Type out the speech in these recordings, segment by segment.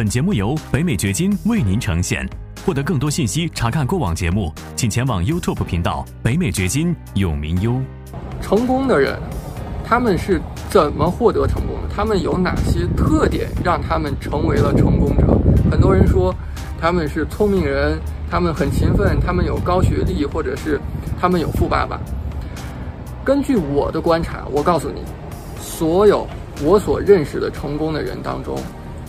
本节目由北美掘金为您呈现。获得更多信息，查看过往节目，请前往 YouTube 频道“北美掘金永明优”。成功的人，他们是怎么获得成功的？他们有哪些特点让他们成为了成功者？很多人说他们是聪明人，他们很勤奋，他们有高学历，或者是他们有富爸爸。根据我的观察，我告诉你，所有我所认识的成功的人当中。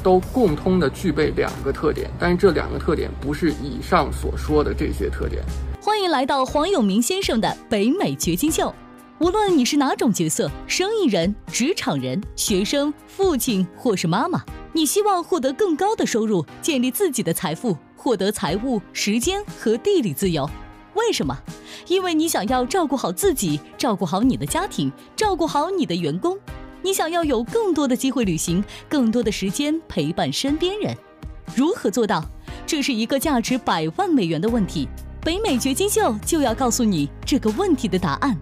都共通的具备两个特点，但是这两个特点不是以上所说的这些特点。欢迎来到黄永明先生的北美掘金秀。无论你是哪种角色，生意人、职场人、学生、父亲或是妈妈，你希望获得更高的收入，建立自己的财富，获得财务、时间和地理自由。为什么？因为你想要照顾好自己，照顾好你的家庭，照顾好你的员工。你想要有更多的机会旅行，更多的时间陪伴身边人，如何做到？这是一个价值百万美元的问题。北美掘金秀就要告诉你这个问题的答案。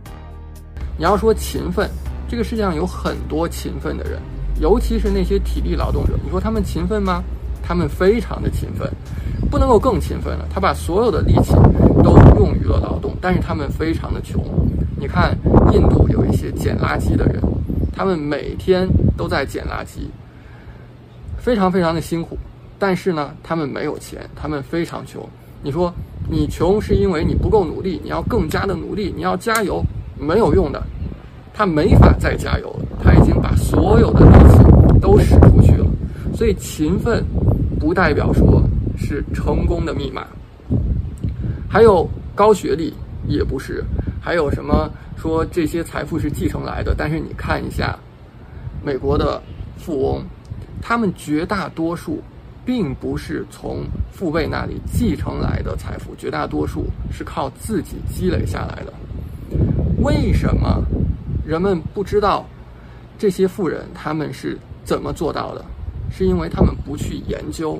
你要说勤奋，这个世界上有很多勤奋的人，尤其是那些体力劳动者。你说他们勤奋吗？他们非常的勤奋，不能够更勤奋了。他把所有的力气都用于了劳动，但是他们非常的穷。你看，印度有一些捡垃圾的人。他们每天都在捡垃圾，非常非常的辛苦，但是呢，他们没有钱，他们非常穷。你说你穷是因为你不够努力，你要更加的努力，你要加油，没有用的，他没法再加油了，他已经把所有的力气都使出去了。所以勤奋不代表说是成功的密码，还有高学历也不是，还有什么？说这些财富是继承来的，但是你看一下，美国的富翁，他们绝大多数并不是从父辈那里继承来的财富，绝大多数是靠自己积累下来的。为什么人们不知道这些富人他们是怎么做到的？是因为他们不去研究。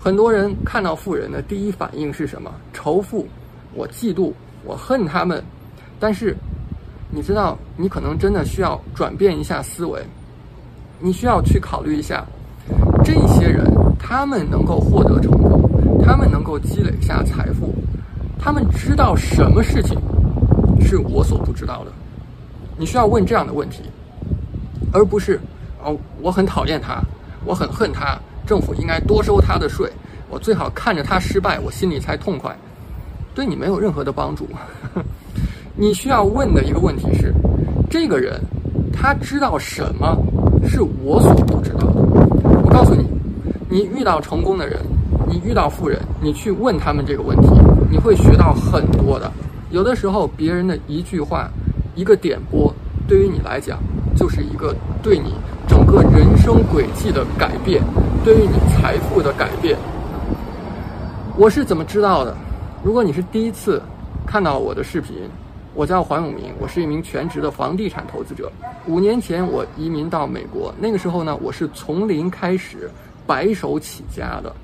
很多人看到富人的第一反应是什么？仇富，我嫉妒，我恨他们，但是。你知道，你可能真的需要转变一下思维，你需要去考虑一下，这些人他们能够获得成功，他们能够积累下财富，他们知道什么事情是我所不知道的？你需要问这样的问题，而不是哦，我很讨厌他，我很恨他，政府应该多收他的税，我最好看着他失败，我心里才痛快，对你没有任何的帮助。你需要问的一个问题是：这个人他知道什么是我所不知道的？我告诉你，你遇到成功的人，你遇到富人，你去问他们这个问题，你会学到很多的。有的时候，别人的一句话、一个点拨，对于你来讲，就是一个对你整个人生轨迹的改变，对于你财富的改变。我是怎么知道的？如果你是第一次看到我的视频。我叫黄永明，我是一名全职的房地产投资者。五年前我移民到美国，那个时候呢，我是从零开始，白手起家的，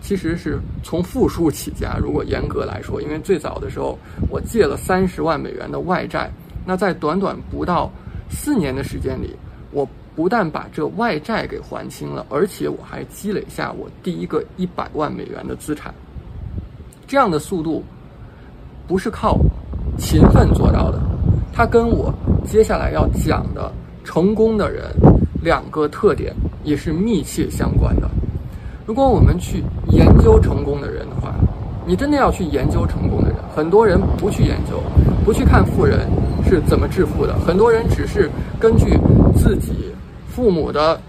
其实是从负数起家。如果严格来说，因为最早的时候我借了三十万美元的外债，那在短短不到四年的时间里，我不但把这外债给还清了，而且我还积累下我第一个一百万美元的资产。这样的速度不是靠。勤奋做到的，他跟我接下来要讲的成功的人两个特点也是密切相关的。如果我们去研究成功的人的话，你真的要去研究成功的人。很多人不去研究，不去看富人是怎么致富的，很多人只是根据自己父母的。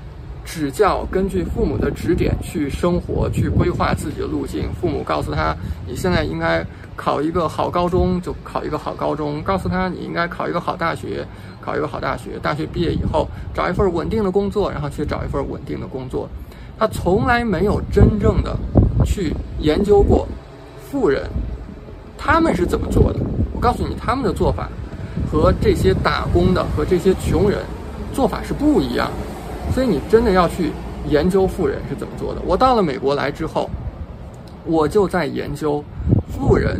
指教，根据父母的指点去生活，去规划自己的路径。父母告诉他，你现在应该考一个好高中，就考一个好高中；告诉他，你应该考一个好大学，考一个好大学。大学毕业以后，找一份稳定的工作，然后去找一份稳定的工作。他从来没有真正的去研究过富人他们是怎么做的。我告诉你，他们的做法和这些打工的和这些穷人做法是不一样的。所以你真的要去研究富人是怎么做的。我到了美国来之后，我就在研究富人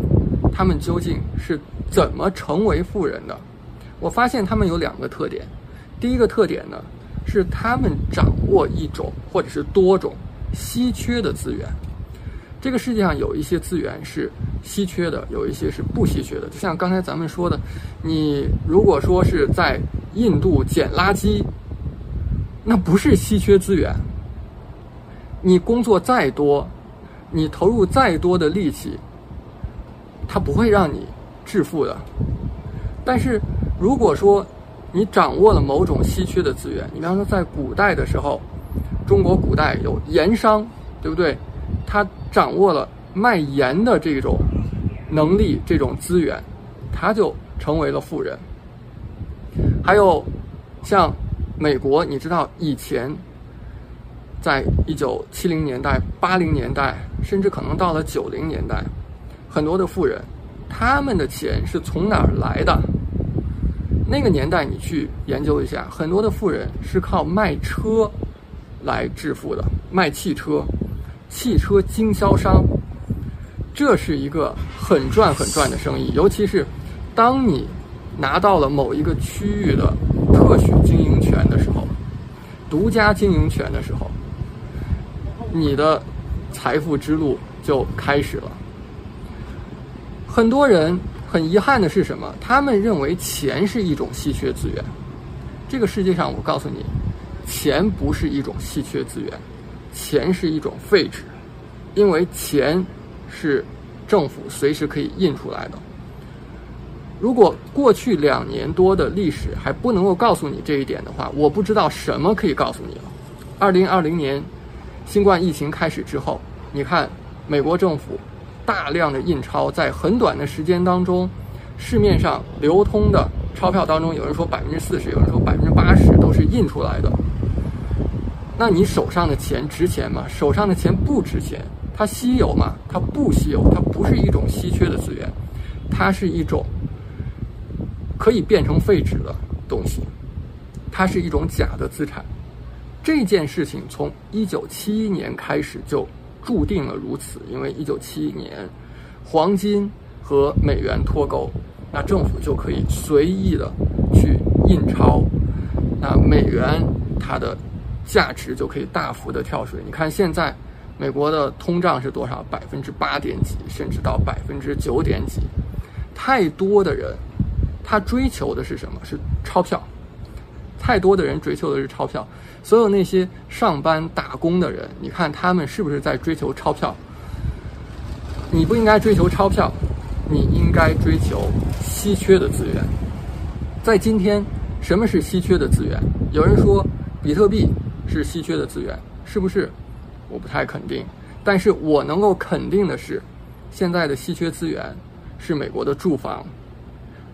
他们究竟是怎么成为富人的。我发现他们有两个特点。第一个特点呢，是他们掌握一种或者是多种稀缺的资源。这个世界上有一些资源是稀缺的，有一些是不稀缺的。就像刚才咱们说的，你如果说是在印度捡垃圾，那不是稀缺资源。你工作再多，你投入再多的力气，它不会让你致富的。但是如果说你掌握了某种稀缺的资源，你比方说在古代的时候，中国古代有盐商，对不对？他掌握了卖盐的这种能力、这种资源，他就成为了富人。还有像美国，你知道以前。在一九七零年代、八零年代，甚至可能到了九零年代，很多的富人，他们的钱是从哪儿来的？那个年代你去研究一下，很多的富人是靠卖车来致富的，卖汽车，汽车经销商，这是一个很赚很赚的生意。尤其是当你拿到了某一个区域的特许经营权的时候，独家经营权的时候。你的财富之路就开始了。很多人很遗憾的是什么？他们认为钱是一种稀缺资源。这个世界上，我告诉你，钱不是一种稀缺资源，钱是一种废纸，因为钱是政府随时可以印出来的。如果过去两年多的历史还不能够告诉你这一点的话，我不知道什么可以告诉你了。二零二零年。新冠疫情开始之后，你看美国政府大量的印钞，在很短的时间当中，市面上流通的钞票当中，有人说百分之四十，有人说百分之八十都是印出来的。那你手上的钱值钱吗？手上的钱不值钱，它稀有吗？它不稀有，它不是一种稀缺的资源，它是一种可以变成废纸的东西，它是一种假的资产。这件事情从一九七一年开始就注定了如此，因为一九七一年黄金和美元脱钩，那政府就可以随意的去印钞，那美元它的价值就可以大幅的跳水。你看现在美国的通胀是多少？百分之八点几，甚至到百分之九点几。太多的人他追求的是什么？是钞票。太多的人追求的是钞票。所有那些上班打工的人，你看他们是不是在追求钞票？你不应该追求钞票，你应该追求稀缺的资源。在今天，什么是稀缺的资源？有人说比特币是稀缺的资源，是不是？我不太肯定。但是我能够肯定的是，现在的稀缺资源是美国的住房、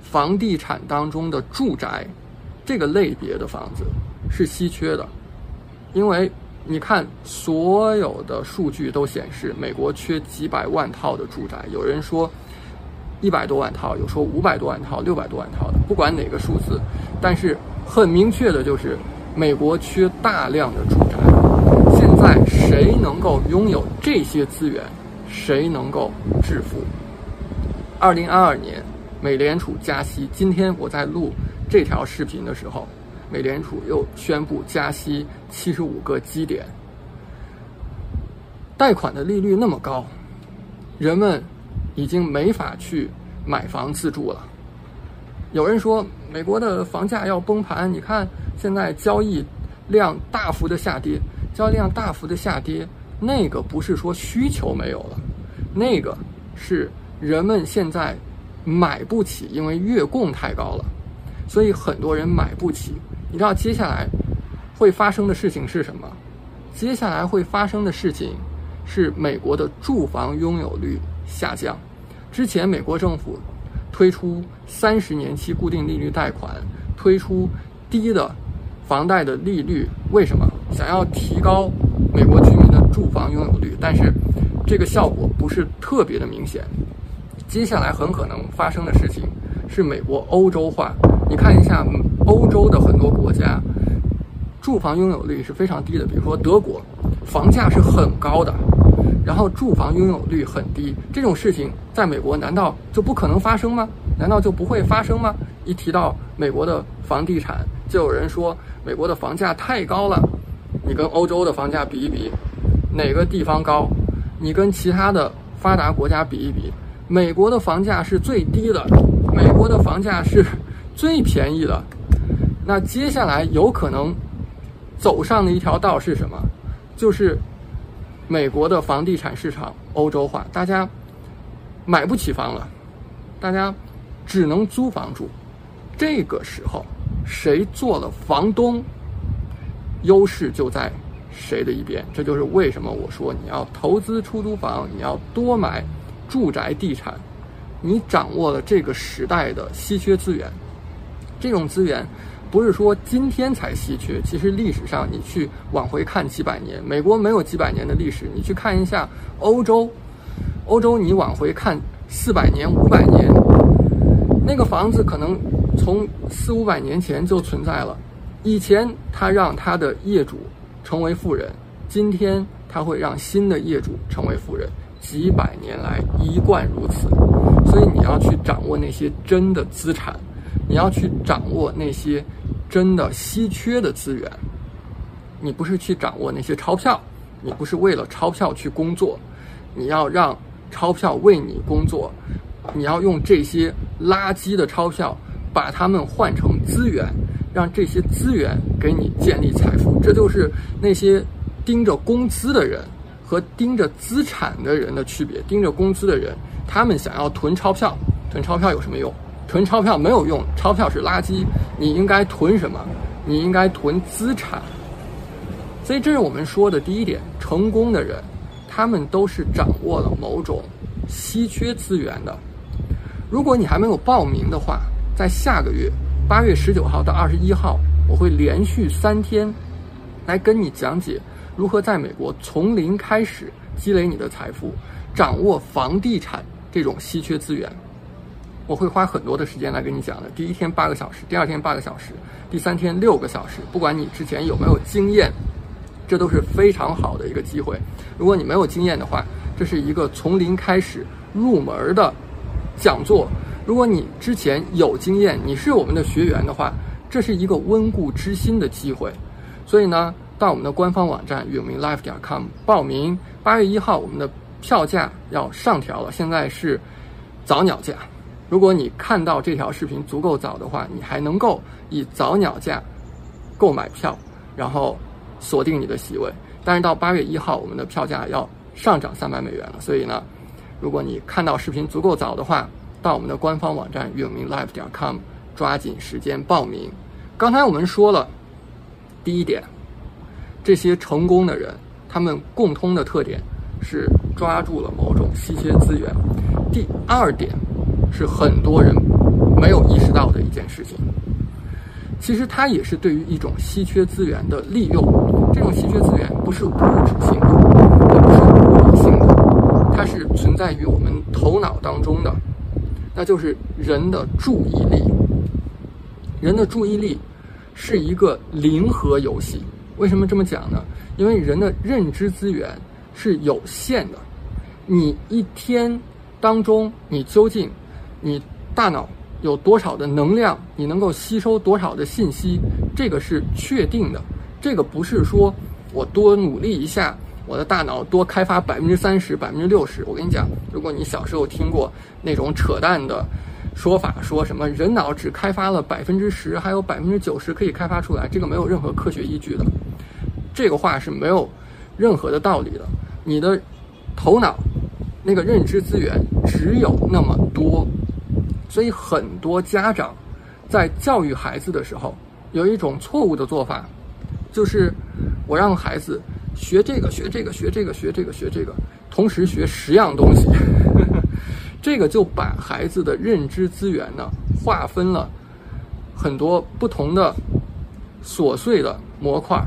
房地产当中的住宅这个类别的房子是稀缺的。因为你看，所有的数据都显示，美国缺几百万套的住宅。有人说一百多万套，有说五百多万套、六百多万套的，不管哪个数字，但是很明确的就是，美国缺大量的住宅。现在谁能够拥有这些资源，谁能够致富？二零二二年，美联储加息。今天我在录这条视频的时候。美联储又宣布加息七十五个基点，贷款的利率那么高，人们已经没法去买房自住了。有人说美国的房价要崩盘，你看现在交易量大幅的下跌，交易量大幅的下跌，那个不是说需求没有了，那个是人们现在买不起，因为月供太高了，所以很多人买不起。你知道接下来会发生的事情是什么？接下来会发生的事情是美国的住房拥有率下降。之前美国政府推出三十年期固定利率贷款，推出低的房贷的利率，为什么？想要提高美国居民的住房拥有率，但是这个效果不是特别的明显。接下来很可能发生的事情是美国欧洲化。你看一下。欧洲的很多国家住房拥有率是非常低的，比如说德国，房价是很高的，然后住房拥有率很低。这种事情在美国难道就不可能发生吗？难道就不会发生吗？一提到美国的房地产，就有人说美国的房价太高了。你跟欧洲的房价比一比，哪个地方高，你跟其他的发达国家比一比，美国的房价是最低的，美国的房价是最便宜的。那接下来有可能走上的一条道是什么？就是美国的房地产市场欧洲化，大家买不起房了，大家只能租房住。这个时候，谁做了房东，优势就在谁的一边。这就是为什么我说你要投资出租房，你要多买住宅地产，你掌握了这个时代的稀缺资源，这种资源。不是说今天才稀缺，其实历史上你去往回看几百年，美国没有几百年的历史，你去看一下欧洲，欧洲你往回看四百年、五百年，那个房子可能从四五百年前就存在了，以前他让他的业主成为富人，今天他会让新的业主成为富人，几百年来一贯如此，所以你要去掌握那些真的资产，你要去掌握那些。真的稀缺的资源，你不是去掌握那些钞票，你不是为了钞票去工作，你要让钞票为你工作，你要用这些垃圾的钞票把它们换成资源，让这些资源给你建立财富。这就是那些盯着工资的人和盯着资产的人的区别。盯着工资的人，他们想要囤钞票，囤钞票有什么用？囤钞票没有用，钞票是垃圾。你应该囤什么？你应该囤资产。所以这是我们说的第一点：成功的人，他们都是掌握了某种稀缺资源的。如果你还没有报名的话，在下个月八月十九号到二十一号，我会连续三天来跟你讲解如何在美国从零开始积累你的财富，掌握房地产这种稀缺资源。我会花很多的时间来跟你讲的。第一天八个小时，第二天八个小时，第三天六个小时。不管你之前有没有经验，这都是非常好的一个机会。如果你没有经验的话，这是一个从零开始入门的讲座。如果你之前有经验，你是我们的学员的话，这是一个温故知新的机会。所以呢，到我们的官方网站永明 life 点 com 报名。八月一号，我们的票价要上调了，现在是早鸟价。如果你看到这条视频足够早的话，你还能够以早鸟价购买票，然后锁定你的席位。但是到八月一号，我们的票价要上涨三百美元了。所以呢，如果你看到视频足够早的话，到我们的官方网站永明 live 点 com 抓紧时间报名。刚才我们说了第一点，这些成功的人他们共通的特点是抓住了某种稀缺资源。第二点。是很多人没有意识到的一件事情。其实它也是对于一种稀缺资源的利用。这种稀缺资源不是物质性的，也不是物理性的，它是存在于我们头脑当中的，那就是人的注意力。人的注意力是一个零和游戏。为什么这么讲呢？因为人的认知资源是有限的。你一天当中，你究竟你大脑有多少的能量？你能够吸收多少的信息？这个是确定的。这个不是说我多努力一下，我的大脑多开发百分之三十、百分之六十。我跟你讲，如果你小时候听过那种扯淡的说法，说什么人脑只开发了百分之十，还有百分之九十可以开发出来，这个没有任何科学依据的。这个话是没有任何的道理的。你的头脑那个认知资源只有那么多。所以很多家长在教育孩子的时候，有一种错误的做法，就是我让孩子学这个学这个学这个学这个学这个，同时学十样东西，这个就把孩子的认知资源呢划分了很多不同的琐碎的模块，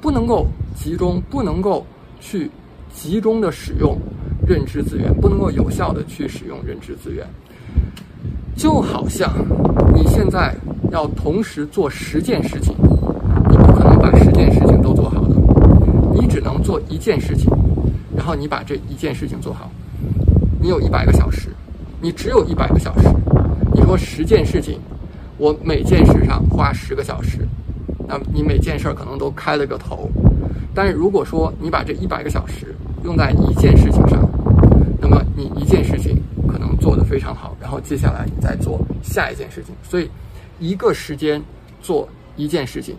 不能够集中，不能够去集中的使用认知资源，不能够有效的去使用认知资源。就好像你现在要同时做十件事情，你不可能把十件事情都做好的，你只能做一件事情，然后你把这一件事情做好。你有一百个小时，你只有一百个小时。你说十件事情，我每件事上花十个小时，那你每件事可能都开了个头。但是如果说你把这一百个小时用在一件事情上，那么你一件事情非常好，然后接下来你再做下一件事情。所以，一个时间做一件事情。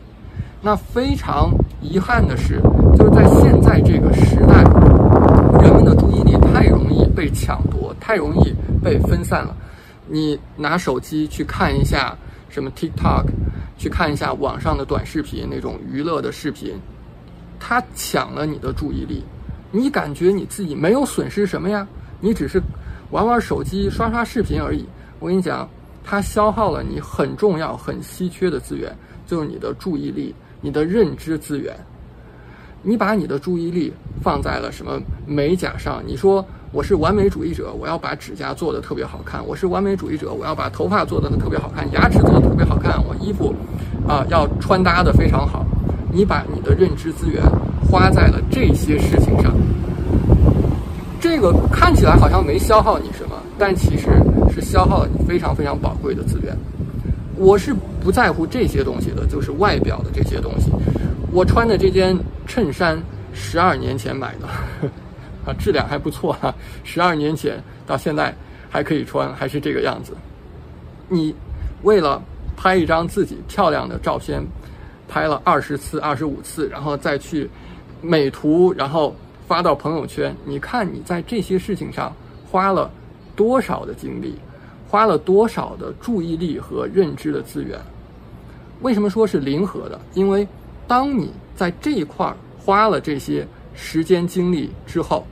那非常遗憾的是，就是在现在这个时代，人们的注意力太容易被抢夺，太容易被分散了。你拿手机去看一下什么 TikTok，去看一下网上的短视频，那种娱乐的视频，它抢了你的注意力。你感觉你自己没有损失什么呀？你只是玩玩手机、刷刷视频而已。我跟你讲，它消耗了你很重要、很稀缺的资源，就是你的注意力。你的认知资源，你把你的注意力放在了什么美甲上？你说我是完美主义者，我要把指甲做的特别好看；我是完美主义者，我要把头发做的特别好看，牙齿做的特别好看，我衣服啊要穿搭的非常好。你把你的认知资源花在了这些事情上，这个看起来好像没消耗你什么，但其实是消耗了你非常非常宝贵的资源。我是不在乎这些东西的，就是外表的这些东西。我穿的这件衬衫，十二年前买的，啊，质量还不错哈。十二年前到现在还可以穿，还是这个样子。你为了拍一张自己漂亮的照片，拍了二十次、二十五次，然后再去美图，然后发到朋友圈。你看你在这些事情上花了多少的精力？花了多少的注意力和认知的资源？为什么说是零和的？因为当你在这一块儿花了这些时间精力之后，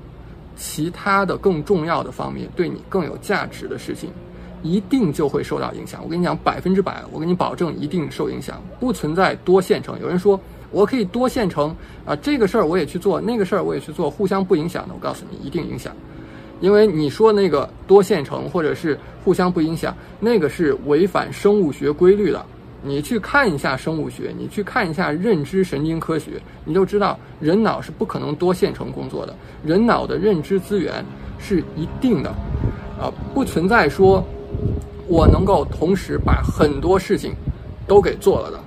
其他的更重要的方面，对你更有价值的事情，一定就会受到影响。我跟你讲，百分之百，我给你保证，一定受影响，不存在多线程。有人说我可以多线程啊，这个事儿我也去做，那个事儿我也去做，互相不影响的。我告诉你，一定影响。因为你说那个多线程或者是互相不影响，那个是违反生物学规律的。你去看一下生物学，你去看一下认知神经科学，你就知道人脑是不可能多线程工作的。人脑的认知资源是一定的，啊，不存在说我能够同时把很多事情都给做了的。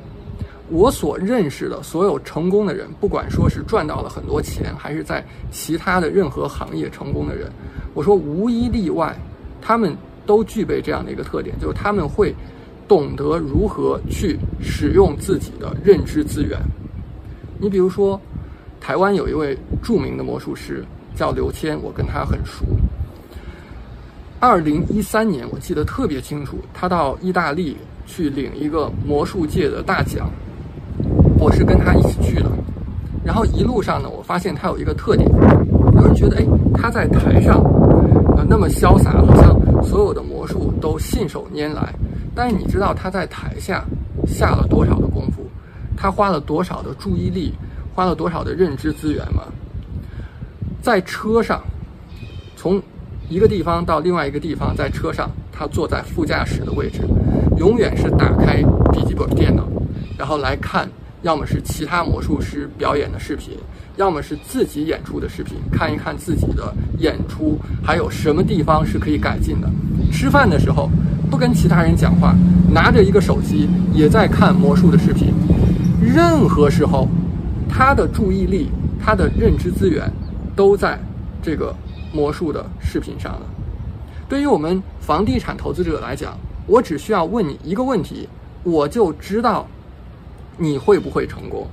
我所认识的所有成功的人，不管说是赚到了很多钱，还是在其他的任何行业成功的人。我说无一例外，他们都具备这样的一个特点，就是他们会懂得如何去使用自己的认知资源。你比如说，台湾有一位著名的魔术师叫刘谦，我跟他很熟。二零一三年，我记得特别清楚，他到意大利去领一个魔术界的大奖，我是跟他一起去的。然后一路上呢，我发现他有一个特点，有人觉得，哎，他在台上。呃那么潇洒，好像所有的魔术都信手拈来。但是你知道他在台下下了多少的功夫，他花了多少的注意力，花了多少的认知资源吗？在车上，从一个地方到另外一个地方，在车上，他坐在副驾驶的位置，永远是打开笔记本电脑，然后来看，要么是其他魔术师表演的视频。要么是自己演出的视频，看一看自己的演出还有什么地方是可以改进的。吃饭的时候不跟其他人讲话，拿着一个手机也在看魔术的视频。任何时候，他的注意力、他的认知资源都在这个魔术的视频上了。对于我们房地产投资者来讲，我只需要问你一个问题，我就知道你会不会成功。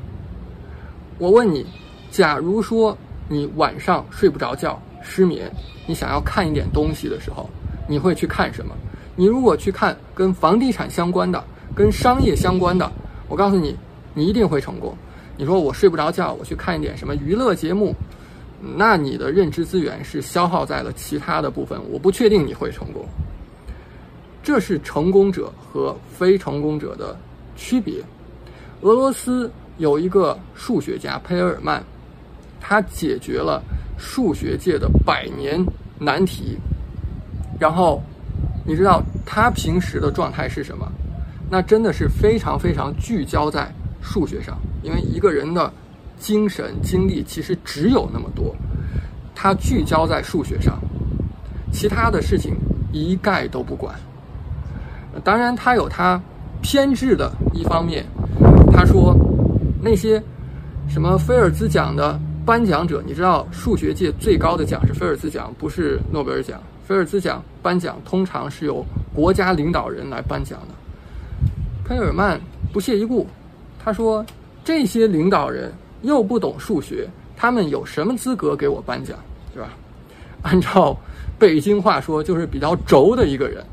我问你。假如说你晚上睡不着觉、失眠，你想要看一点东西的时候，你会去看什么？你如果去看跟房地产相关的、跟商业相关的，我告诉你，你一定会成功。你说我睡不着觉，我去看一点什么娱乐节目，那你的认知资源是消耗在了其他的部分，我不确定你会成功。这是成功者和非成功者的区别。俄罗斯有一个数学家佩尔曼。他解决了数学界的百年难题，然后你知道他平时的状态是什么？那真的是非常非常聚焦在数学上，因为一个人的精神精力其实只有那么多，他聚焦在数学上，其他的事情一概都不管。当然，他有他偏执的一方面，说那些。什么菲尔兹奖的颁奖者，你知道数学界最高的奖是菲尔兹奖，不是诺贝尔奖。菲尔兹奖颁奖通常是由国家领导人来颁奖的。佩尔曼不屑一顾，他说：“这些领导人又不懂数学，他们有什么资格给我颁奖，是吧？”按照北京话说，就是比较轴的一个人。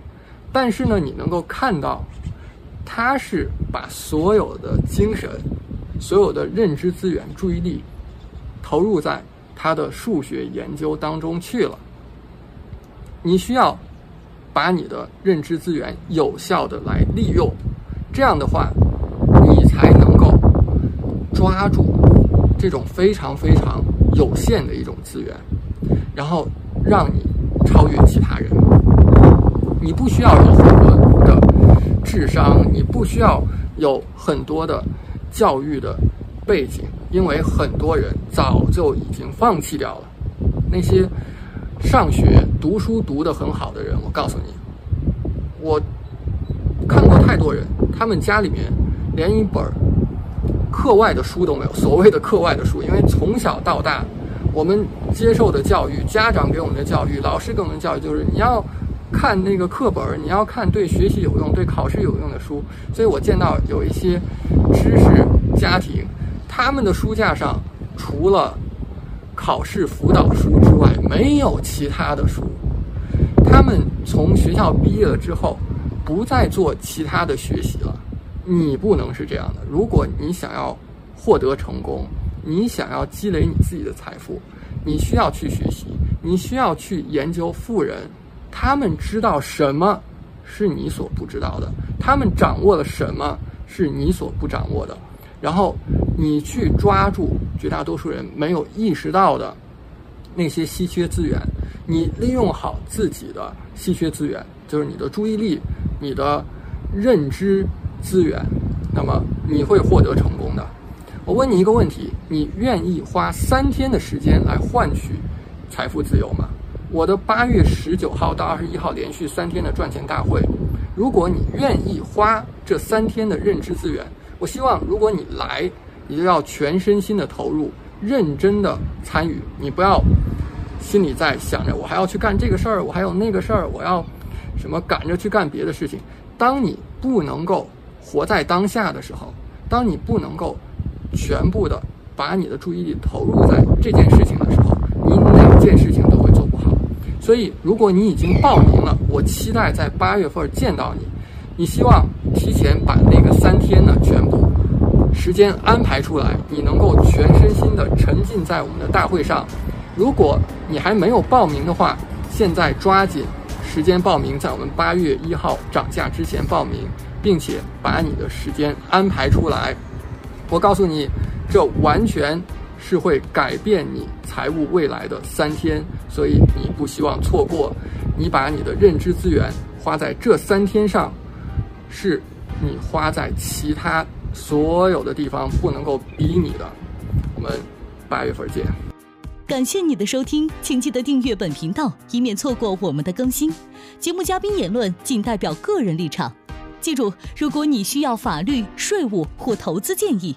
但是呢，你能够看到，他是把所有的精神、所有的认知资源、注意力投入在他的数学研究当中去了。你需要把你的认知资源有效的来利用，这样的话，你才能够抓住这种非常非常有限的一种资源，然后让你超越其他人。你不需要有很多智商，你不需要有很多的教育的背景，因为很多人早就已经放弃掉了那些。上学读书读得很好的人，我告诉你，我看过太多人，他们家里面连一本课外的书都没有。所谓的课外的书，因为从小到大，我们接受的教育，家长给我们的教育，老师给我们的教育，就是你要看那个课本，你要看对学习有用、对考试有用的书。所以我见到有一些知识家庭，他们的书架上除了考试辅导书之外，没有其他的书。他们从学校毕业了之后，不再做其他的学习了。你不能是这样的。如果你想要获得成功，你想要积累你自己的财富，你需要去学习，你需要去研究富人，他们知道什么是你所不知道的，他们掌握了什么是你所不掌握的。然后你去抓住绝大多数人没有意识到的那些稀缺资源，你利用好自己的稀缺资源，就是你的注意力、你的认知资源，那么你会获得成功的。我问你一个问题：你愿意花三天的时间来换取财富自由吗？我的八月十九号到二十一号连续三天的赚钱大会，如果你愿意花这三天的认知资源。我希望，如果你来，你就要全身心的投入，认真的参与。你不要心里在想着我还要去干这个事儿，我还有那个事儿，我要什么赶着去干别的事情。当你不能够活在当下的时候，当你不能够全部的把你的注意力投入在这件事情的时候，你哪件事情。所以，如果你已经报名了，我期待在八月份见到你。你希望提前把那个三天呢全部时间安排出来，你能够全身心的沉浸在我们的大会上。如果你还没有报名的话，现在抓紧时间报名，在我们八月一号涨价之前报名，并且把你的时间安排出来。我告诉你，这完全是会改变你财务未来的三天，所以你不希望错过。你把你的认知资源花在这三天上。是你花在其他所有的地方不能够比拟的。我们八月份见。感谢你的收听，请记得订阅本频道，以免错过我们的更新。节目嘉宾言论仅代表个人立场。记住，如果你需要法律、税务或投资建议，